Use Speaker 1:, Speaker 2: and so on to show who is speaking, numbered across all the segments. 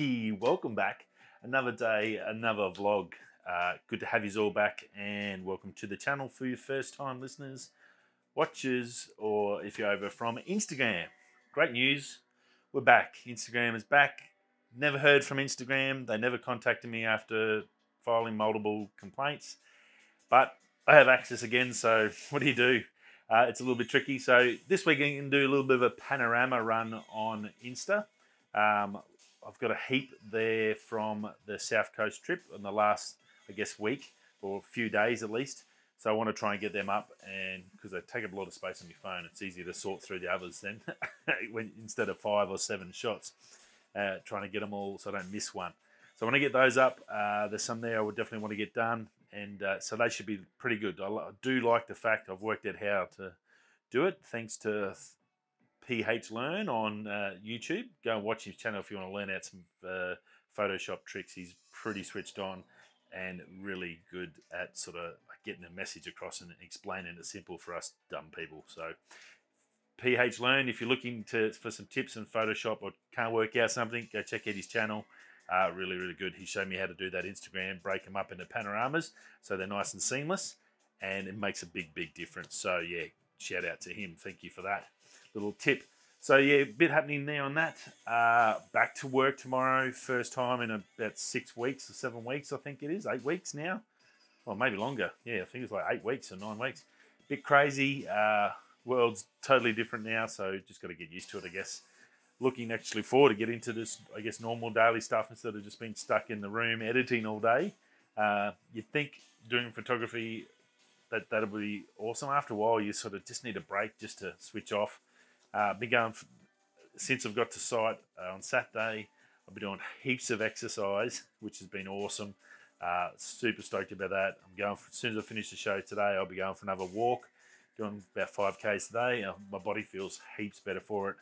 Speaker 1: Hey, welcome back. Another day, another vlog. Uh, good to have you all back and welcome to the channel for your first time listeners, watchers, or if you're over from Instagram. Great news, we're back. Instagram is back. Never heard from Instagram. They never contacted me after filing multiple complaints. But I have access again, so what do you do? Uh, it's a little bit tricky. So this week I can do a little bit of a panorama run on Insta. Um, I've got a heap there from the South Coast trip in the last, I guess, week or a few days at least. So I want to try and get them up, and because they take up a lot of space on your phone, it's easier to sort through the others then, when instead of five or seven shots, uh, trying to get them all so I don't miss one. So I want to get those up. Uh, there's some there I would definitely want to get done and uh, so they should be pretty good. I, do like the fact I've worked out how to do it thanks to PH Learn on uh, YouTube. Go and watch his channel if you want to learn out some uh, Photoshop tricks. He's pretty switched on and really good at sort of getting a message across and explaining it simple for us dumb people. So PH Learn, if you're looking to for some tips in Photoshop or can't work out something, go check out his channel. Uh, really, really good. He showed me how to do that Instagram, break them up into panoramas so they're nice and seamless, and it makes a big, big difference. So, yeah, shout out to him. Thank you for that little tip. So, yeah, a bit happening there on that. Uh, back to work tomorrow, first time in about six weeks or seven weeks, I think it is, eight weeks now. Well, maybe longer. Yeah, I think it's like eight weeks or nine weeks. Bit crazy. Uh, world's totally different now, so just got to get used to it, I guess looking actually forward to get into this, I guess, normal daily stuff instead of just being stuck in the room editing all day. Uh, you'd think doing photography that that'll be awesome. After a while, you sort of just need a break just to switch off. Uh, been going since I've got to site uh, on Saturday. I've been doing heaps of exercise, which has been awesome. Uh, super stoked about that. I'm going for, as soon as I finish the show today. I'll be going for another walk, doing about five k's today. Uh, my body feels heaps better for it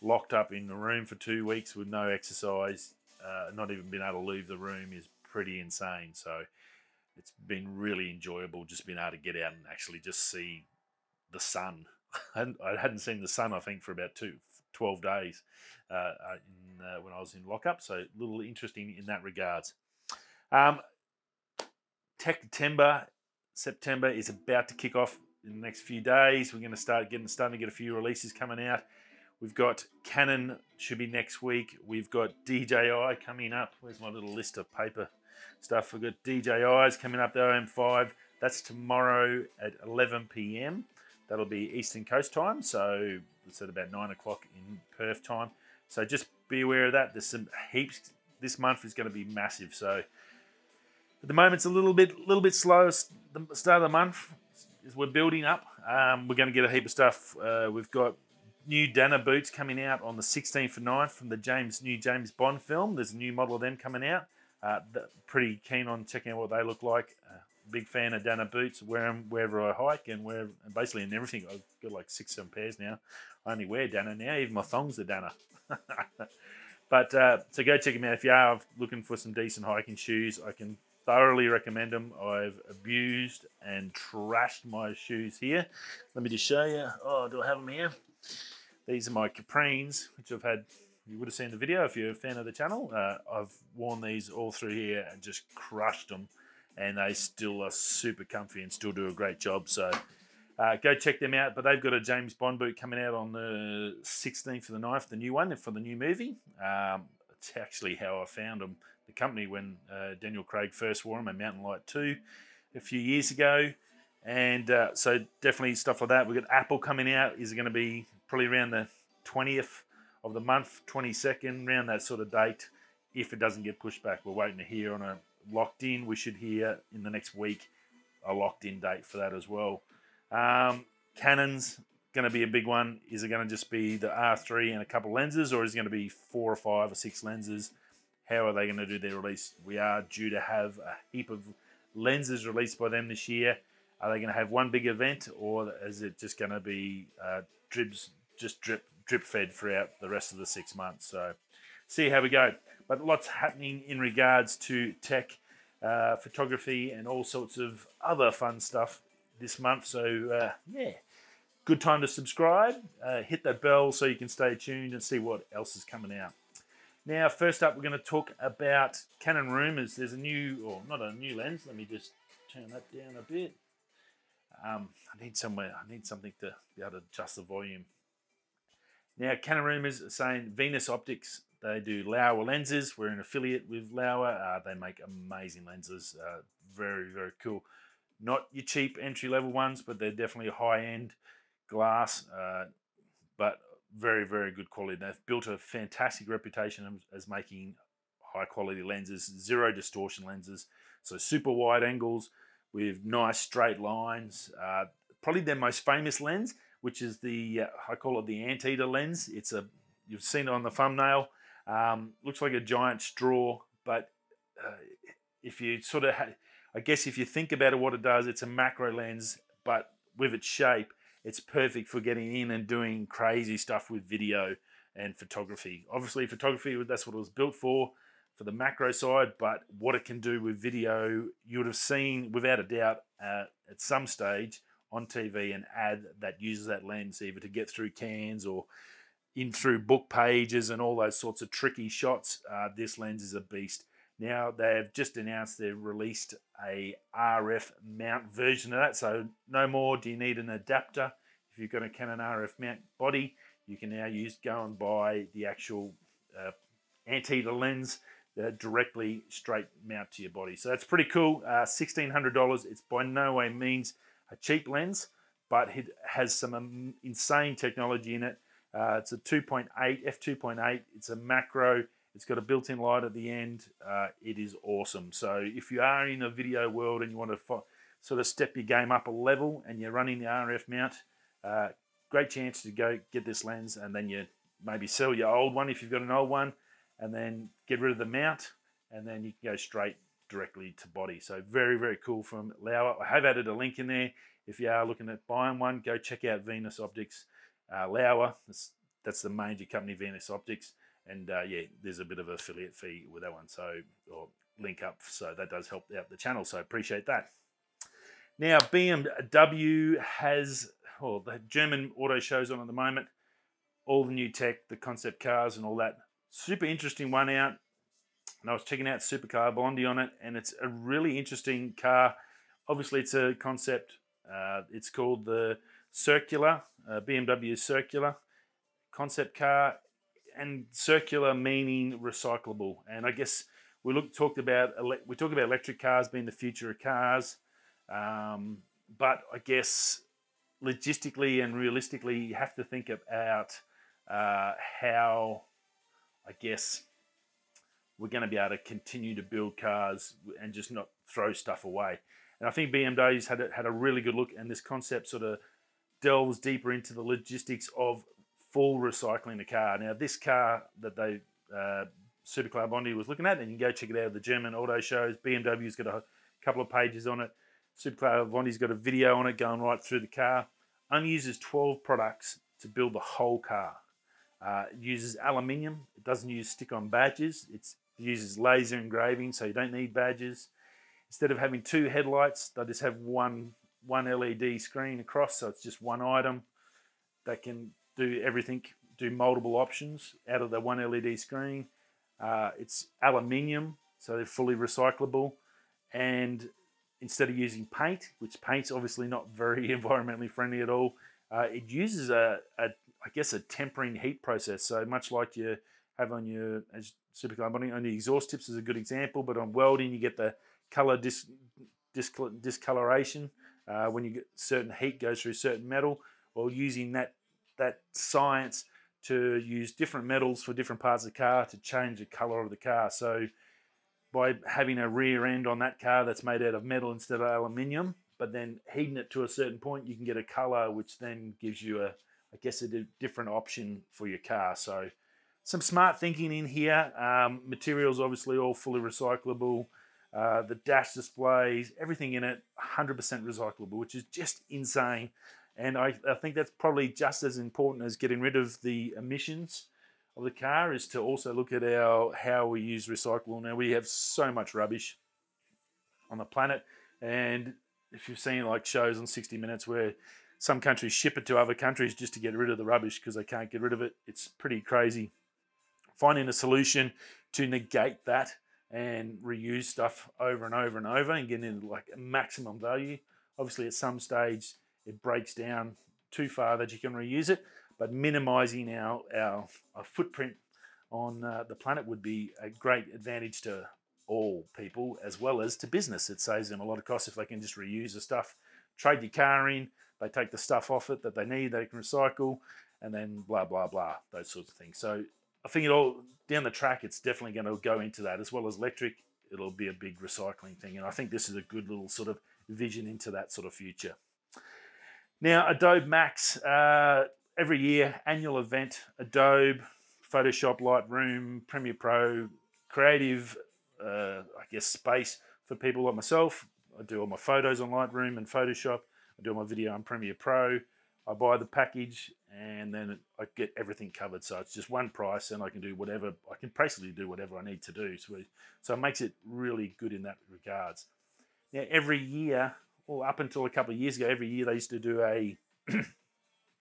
Speaker 1: locked up in the room for two weeks with no exercise, uh, not even being able to leave the room is pretty insane. So it's been really enjoyable just being able to get out and actually just see the sun. I hadn't seen the sun, I think, for about two, 12 days uh, uh, in, uh, when I was in lockup. So a little interesting in that regards. Um, September, September is about to kick off in the next few days. We're going to start getting starting to get a few releases coming out. We've got Canon should be next week. We've got DJI coming up. Where's my little list of paper stuff? We've got DJI's coming up, the OM5. That's tomorrow at 11 p.m. That'll be Eastern Coast time, so it's at about 9 o'clock in Perth time. So just be aware of that. There's some heaps. This month is going to be massive. So at the moment, it's a little bit, little bit slow. The start of the month, is we're building up. Um, we're going to get a heap of stuff. Uh, we've got new Danner boots coming out on the 16th of 9th from the James new James Bond film. There's a new model of them coming out. Uh, pretty keen on checking out what they look like. Uh, big fan of Danner boots. Wear them wherever I hike and wear basically in everything. I've got like six, seven pairs now. I only wear Danner now. Even my thongs are Danner. but uh, so go check them out if you are looking for some decent hiking shoes. I can thoroughly recommend them. I've abused and trashed my shoes here. Let me just show you. Oh, do I have them here? These are my Caprines, which I've had, you would have seen the video if you're a fan of the channel. Uh, I've worn these all through here and just crushed them. And they still are super comfy and still do a great job. So uh, go check them out. But they've got a James Bond boot coming out on the 16th of the 9th, the new one for the new movie. Um, it's actually how I found them, the company, when uh, Daniel Craig first wore them at Mountain Light 2 a few years ago. And uh, so definitely stuff like that. We've got Apple coming out. Is going to be probably around the 20th of the month, 22nd, around that sort of date. If it doesn't get pushed back, we're waiting to hear on a locked in. We should hear in the next week a locked in date for that as well. Um, Canon's going to be a big one. Is it going to just be the R3 and a couple lenses, or is it going to be four or five or six lenses? How are they going to do their release? We are due to have a heap of lenses released by them this year. Are they going to have one big event, or is it just going to be uh, drips just drip drip fed throughout the rest of the six months. So see how we go. But lots happening in regards to tech, uh, photography, and all sorts of other fun stuff this month. So uh, yeah, good time to subscribe. Uh, hit that bell so you can stay tuned and see what else is coming out. Now, first up, we're going to talk about Canon Rumors. There's a new, or not a new lens. Let me just turn that down a bit. Um, I need somewhere. I need something to be able to adjust the volume. Now, Canon Rumors are saying Venus Optics. They do Laowa lenses. We're an affiliate with Laowa. Uh, they make amazing lenses. Uh, very, very cool. Not your cheap entry level ones, but they're definitely high end glass. Uh, but very, very good quality. They've built a fantastic reputation as making high quality lenses, zero distortion lenses, so super wide angles with nice straight lines. Uh, probably their most famous lens, which is the uh, I call it the anteater lens. It's a you've seen it on the thumbnail. Um, looks like a giant straw, but uh, if you sort of, I guess if you think about it, what it does, it's a macro lens, but with its shape, it's perfect for getting in and doing crazy stuff with video and photography. Obviously, photography, that's what it was built for, for the macro side, but what it can do with video, you would have seen without a doubt uh, at some stage on TV an ad that uses that lens either to get through cans or in through book pages and all those sorts of tricky shots. Uh, this lens is a beast. Now they've just announced they've released a RF mount version of that. So no more do you need an adapter. If you've got a Canon RF mount body, you can now use go and buy the actual uh, anteater lens that directly straight mount to your body. So that's pretty cool. Uh, $1,600. It's by no way means a cheap lens, but it has some um, insane technology in it. Uh, it's a 2.8, f2.8. It's a macro it's got a built-in light at the end. Uh, it is awesome. So if you are in a video world and you want to sort of step your game up a level and you're running the RF mount, uh, great chance to go get this lens and then you maybe sell your old one if you've got an old one and then get rid of the mount and then you can go straight directly to body. So very, very cool from Laowa. I have added a link in there. If you are looking at buying one, go check out Venus Optics. Uh, Laowa, that's, that's the major company, Venus Optics. And uh, yeah, there's a bit of affiliate fee with that one, so or link up, so that does help out the channel. So appreciate that. Now BMW has, well, the German auto shows on at the moment. All the new tech, the concept cars, and all that. Super interesting one out. And I was checking out Supercar Blondie on it, and it's a really interesting car. Obviously, it's a concept. Uh, it's called the Circular, uh, BMW Circular concept car and circular meaning recyclable. And I guess we look talked about we talk about electric cars being the future of cars, um, but I guess logistically and realistically, you have to think about uh, how I guess we're going to be able to continue to build cars and just not throw stuff away. And I think BMW's had had a really good look, and this concept sort of delves deeper into the logistics of full recycling the car. Now, this car that they uh, Supercar Blondie was looking at, and you can go check it out at the German auto shows. BMW's got a couple of pages on it. Supercar Blondie's got a video on it going right through the car. Uses 12 products to build the whole car. Uh, it uses aluminium. It doesn't use stick-on badges. It's, it uses laser engraving, so you don't need badges. Instead of having two headlights, they just have one one LED screen across, so it's just one item that can do everything, do multiple options out of the one LED screen. Uh, it's aluminium, so they're fully recyclable. And instead of using paint, which paint's obviously not very environmentally friendly at all, uh, it uses a, a, I guess, a tempering heat process. So much like you have on your as supercar bonding, on the exhaust tips is a good example, but on welding you get the color dis, dis, discoloration uh, when you get certain heat goes through certain metal. or using that that science to use different metals for different parts of the car to change the color of the car. So by having a rear end on that car that's made out of metal instead of aluminium, but then heating it to a certain point, you can get a color which then gives you a, I guess, a different option for your car. So some smart thinking in here. Um, materials obviously all fully recyclable. Uh, the dash displays, everything in it, 100% recyclable, which is just insane. And I, I think that's probably just as important as getting rid of the emissions of the car is to also look at our how we use recyclable. Now we have so much rubbish on the planet, and if you've seen like shows on 60 Minutes where some countries ship it to other countries just to get rid of the rubbish because they can't get rid of it, it's pretty crazy. finding a solution to negate that and reuse stuff over and over and over and getting into like maximum value. Obviously, at some stage, it breaks down too far that you can reuse it, but minimizing our, our, our footprint on uh, the planet would be a great advantage to all people as well as to business. It saves them a lot of costs if they can just reuse the stuff, trade your car in, they take the stuff off it that they need, they can recycle, and then blah, blah, blah, those sorts of things. So I think it all down the track, it's definitely going to go into that as well as electric. It'll be a big recycling thing, and I think this is a good little sort of vision into that sort of future. Now, Adobe Max, uh, every year annual event, Adobe, Photoshop, Lightroom, Premiere Pro, creative, uh, I guess, space for people like myself. I do all my photos on Lightroom and Photoshop. I do all my video on Premiere Pro. I buy the package and then I get everything covered. So it's just one price and I can do whatever, I can basically do whatever I need to do. So, so it makes it really good in that regards. Now, every year, or up until a couple of years ago, every year they used to do a,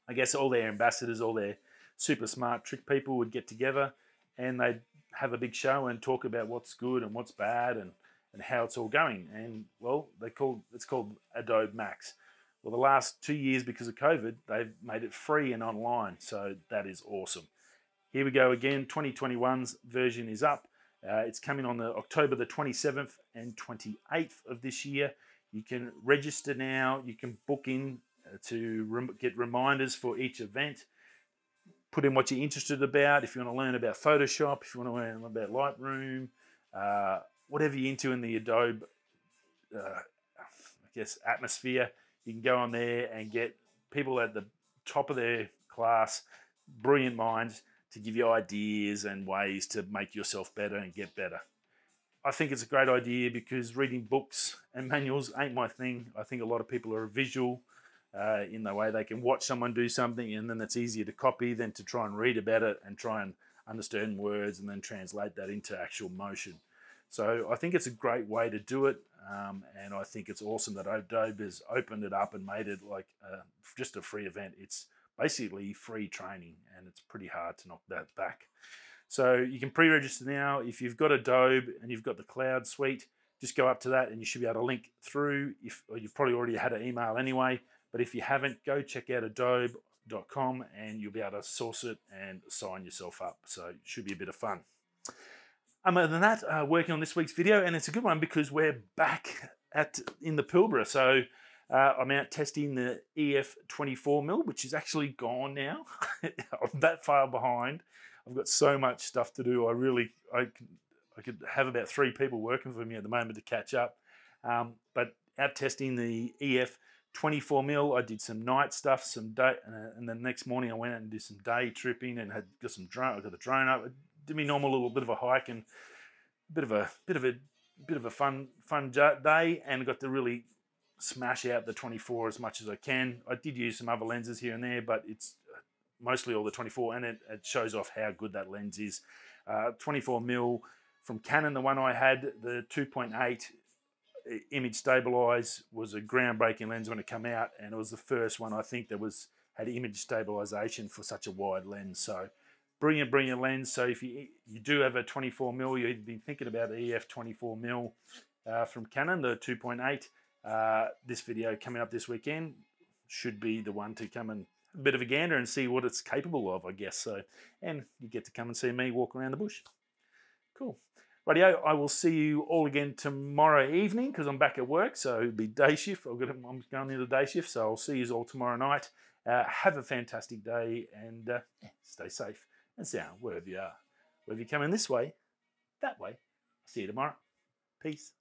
Speaker 1: I guess all their ambassadors, all their super smart trick people would get together and they'd have a big show and talk about what's good and what's bad and, and how it's all going. And well, they called it's called Adobe Max. Well, the last two years, because of COVID, they've made it free and online. So that is awesome. Here we go again. 2021's version is up. Uh, it's coming on the October the 27th and 28th of this year. You can register now. You can book in uh, to rem get reminders for each event. Put in what you're interested about. If you want to learn about Photoshop, if you want to learn about Lightroom, uh, whatever you're into in the Adobe, uh, I guess, atmosphere, you can go on there and get people at the top of their class, brilliant minds, to give you ideas and ways to make yourself better and get better. I think it's a great idea because reading books and manuals ain't my thing. I think a lot of people are visual uh, in the way they can watch someone do something and then it's easier to copy than to try and read about it and try and understand words and then translate that into actual motion. So I think it's a great way to do it. Um, and I think it's awesome that Adobe has opened it up and made it like uh, just a free event. It's basically free training, and it's pretty hard to knock that back. So you can pre-register now. If you've got Adobe and you've got the Cloud Suite, just go up to that, and you should be able to link through. If you've probably already had an email anyway, but if you haven't, go check out Adobe.com, and you'll be able to source it and sign yourself up. So it should be a bit of fun. Um, other than that, uh, working on this week's video, and it's a good one because we're back at in the Pilbara. So uh, I'm out testing the EF24 mil, which is actually gone now. I'm that far behind. I've got so much stuff to do. I really, I, I could have about three people working for me at the moment to catch up. Um, but out testing the EF 24 mil. I did some night stuff, some day, uh, and the next morning I went out and did some day tripping and had got some drone. I got the drone up me normal little bit of a hike and a bit of a bit of a bit of a fun fun day, and got to really smash out the 24 as much as I can. I did use some other lenses here and there, but it's mostly all the 24, and it, it shows off how good that lens is. Uh, 24 mil from Canon, the one I had, the 2.8 image stabilize was a groundbreaking lens when it came out, and it was the first one I think that was had image stabilization for such a wide lens. So brilliant, brilliant lens. So if you you do have a 24 mil, you've been thinking about the EF 24 mil uh, from Canon, the 2.8. Uh, this video coming up this weekend should be the one to come and a bit of a gander and see what it's capable of, I guess. So, and you get to come and see me walk around the bush. Cool. Radio, I will see you all again tomorrow evening because I'm back at work, so it'll be day shift. Got, I'm going into the day shift, so I'll see you all tomorrow night. Uh, have a fantastic day and uh, stay safe and see sound wherever you are. Whether you're coming this way, that way. See you tomorrow. Peace.